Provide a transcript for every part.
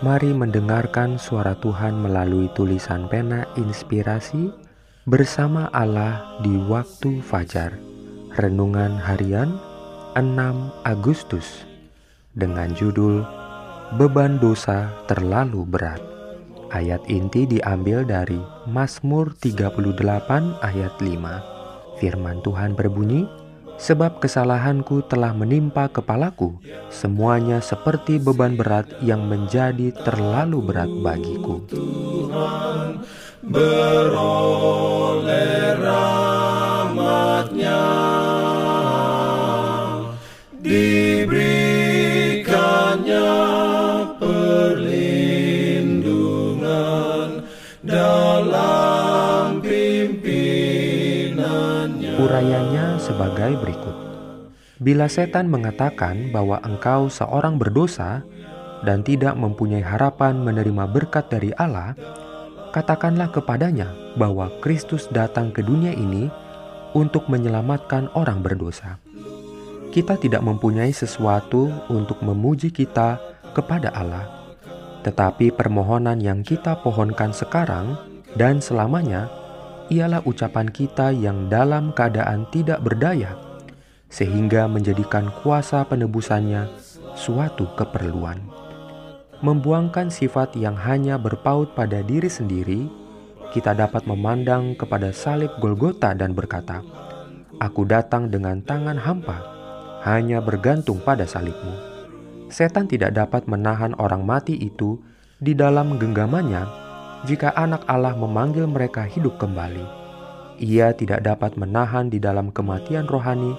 Mari mendengarkan suara Tuhan melalui tulisan pena inspirasi bersama Allah di waktu fajar. Renungan harian 6 Agustus dengan judul Beban dosa terlalu berat. Ayat inti diambil dari Mazmur 38 ayat 5. Firman Tuhan berbunyi, Sebab kesalahanku telah menimpa kepalaku, semuanya seperti beban berat yang menjadi terlalu berat bagiku. Tuhan beroleh rahmatnya diberikannya perlindungan dalam pimpinannya. Urayanya sebagai berikut. Bila setan mengatakan bahwa engkau seorang berdosa dan tidak mempunyai harapan menerima berkat dari Allah, katakanlah kepadanya bahwa Kristus datang ke dunia ini untuk menyelamatkan orang berdosa. Kita tidak mempunyai sesuatu untuk memuji kita kepada Allah, tetapi permohonan yang kita pohonkan sekarang dan selamanya ialah ucapan kita yang dalam keadaan tidak berdaya, sehingga menjadikan kuasa penebusannya suatu keperluan. Membuangkan sifat yang hanya berpaut pada diri sendiri, kita dapat memandang kepada salib Golgota dan berkata, Aku datang dengan tangan hampa, hanya bergantung pada salibmu. Setan tidak dapat menahan orang mati itu di dalam genggamannya jika anak Allah memanggil mereka hidup kembali. Ia tidak dapat menahan di dalam kematian rohani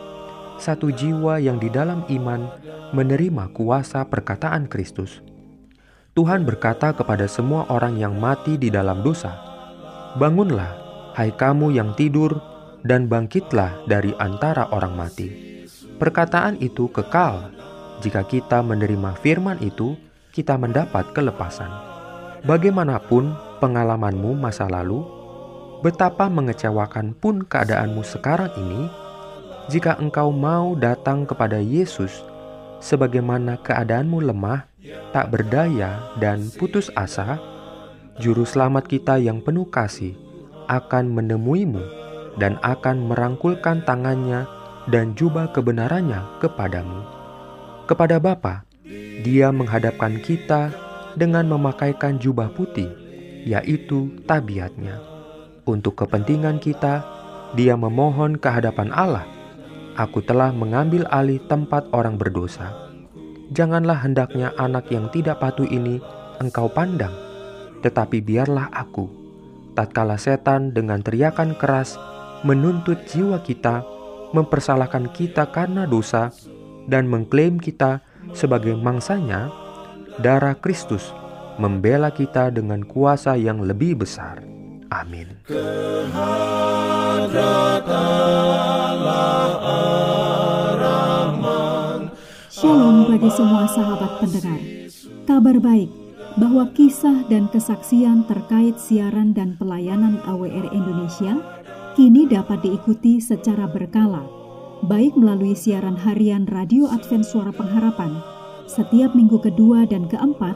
satu jiwa yang di dalam iman menerima kuasa perkataan Kristus. Tuhan berkata kepada semua orang yang mati di dalam dosa, "Bangunlah, hai kamu yang tidur, dan bangkitlah dari antara orang mati." Perkataan itu kekal. Jika kita menerima firman itu, kita mendapat kelepasan. Bagaimanapun pengalamanmu masa lalu, betapa mengecewakan pun keadaanmu sekarang ini, jika engkau mau datang kepada Yesus, sebagaimana keadaanmu lemah, tak berdaya, dan putus asa, Juru Selamat kita yang penuh kasih akan menemuimu dan akan merangkulkan tangannya dan jubah kebenarannya kepadamu. Kepada Bapa, Dia menghadapkan kita dengan memakaikan jubah putih, yaitu tabiatnya. Untuk kepentingan kita, dia memohon kehadapan Allah, Aku telah mengambil alih tempat orang berdosa. Janganlah hendaknya anak yang tidak patuh ini engkau pandang, tetapi biarlah aku. Tatkala setan dengan teriakan keras menuntut jiwa kita, mempersalahkan kita karena dosa, dan mengklaim kita sebagai mangsanya, darah Kristus membela kita dengan kuasa yang lebih besar. Amin. Shalom bagi semua sahabat pendengar. Kabar baik bahwa kisah dan kesaksian terkait siaran dan pelayanan AWR Indonesia kini dapat diikuti secara berkala, baik melalui siaran harian Radio Advent Suara Pengharapan setiap minggu kedua dan keempat,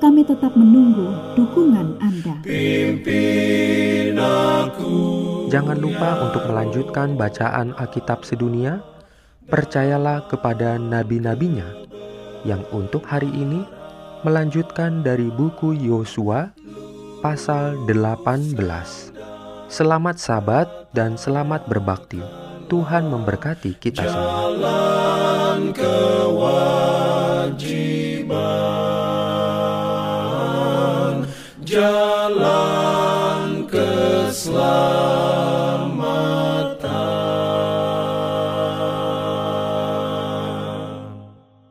kami tetap menunggu dukungan Anda. Aku. Jangan lupa untuk melanjutkan bacaan Alkitab sedunia. Percayalah kepada nabi-nabinya yang untuk hari ini melanjutkan dari buku Yosua pasal 18. Selamat sabat dan selamat berbakti. Tuhan memberkati kita semua. Jalan kewajiban jalan keselamatan.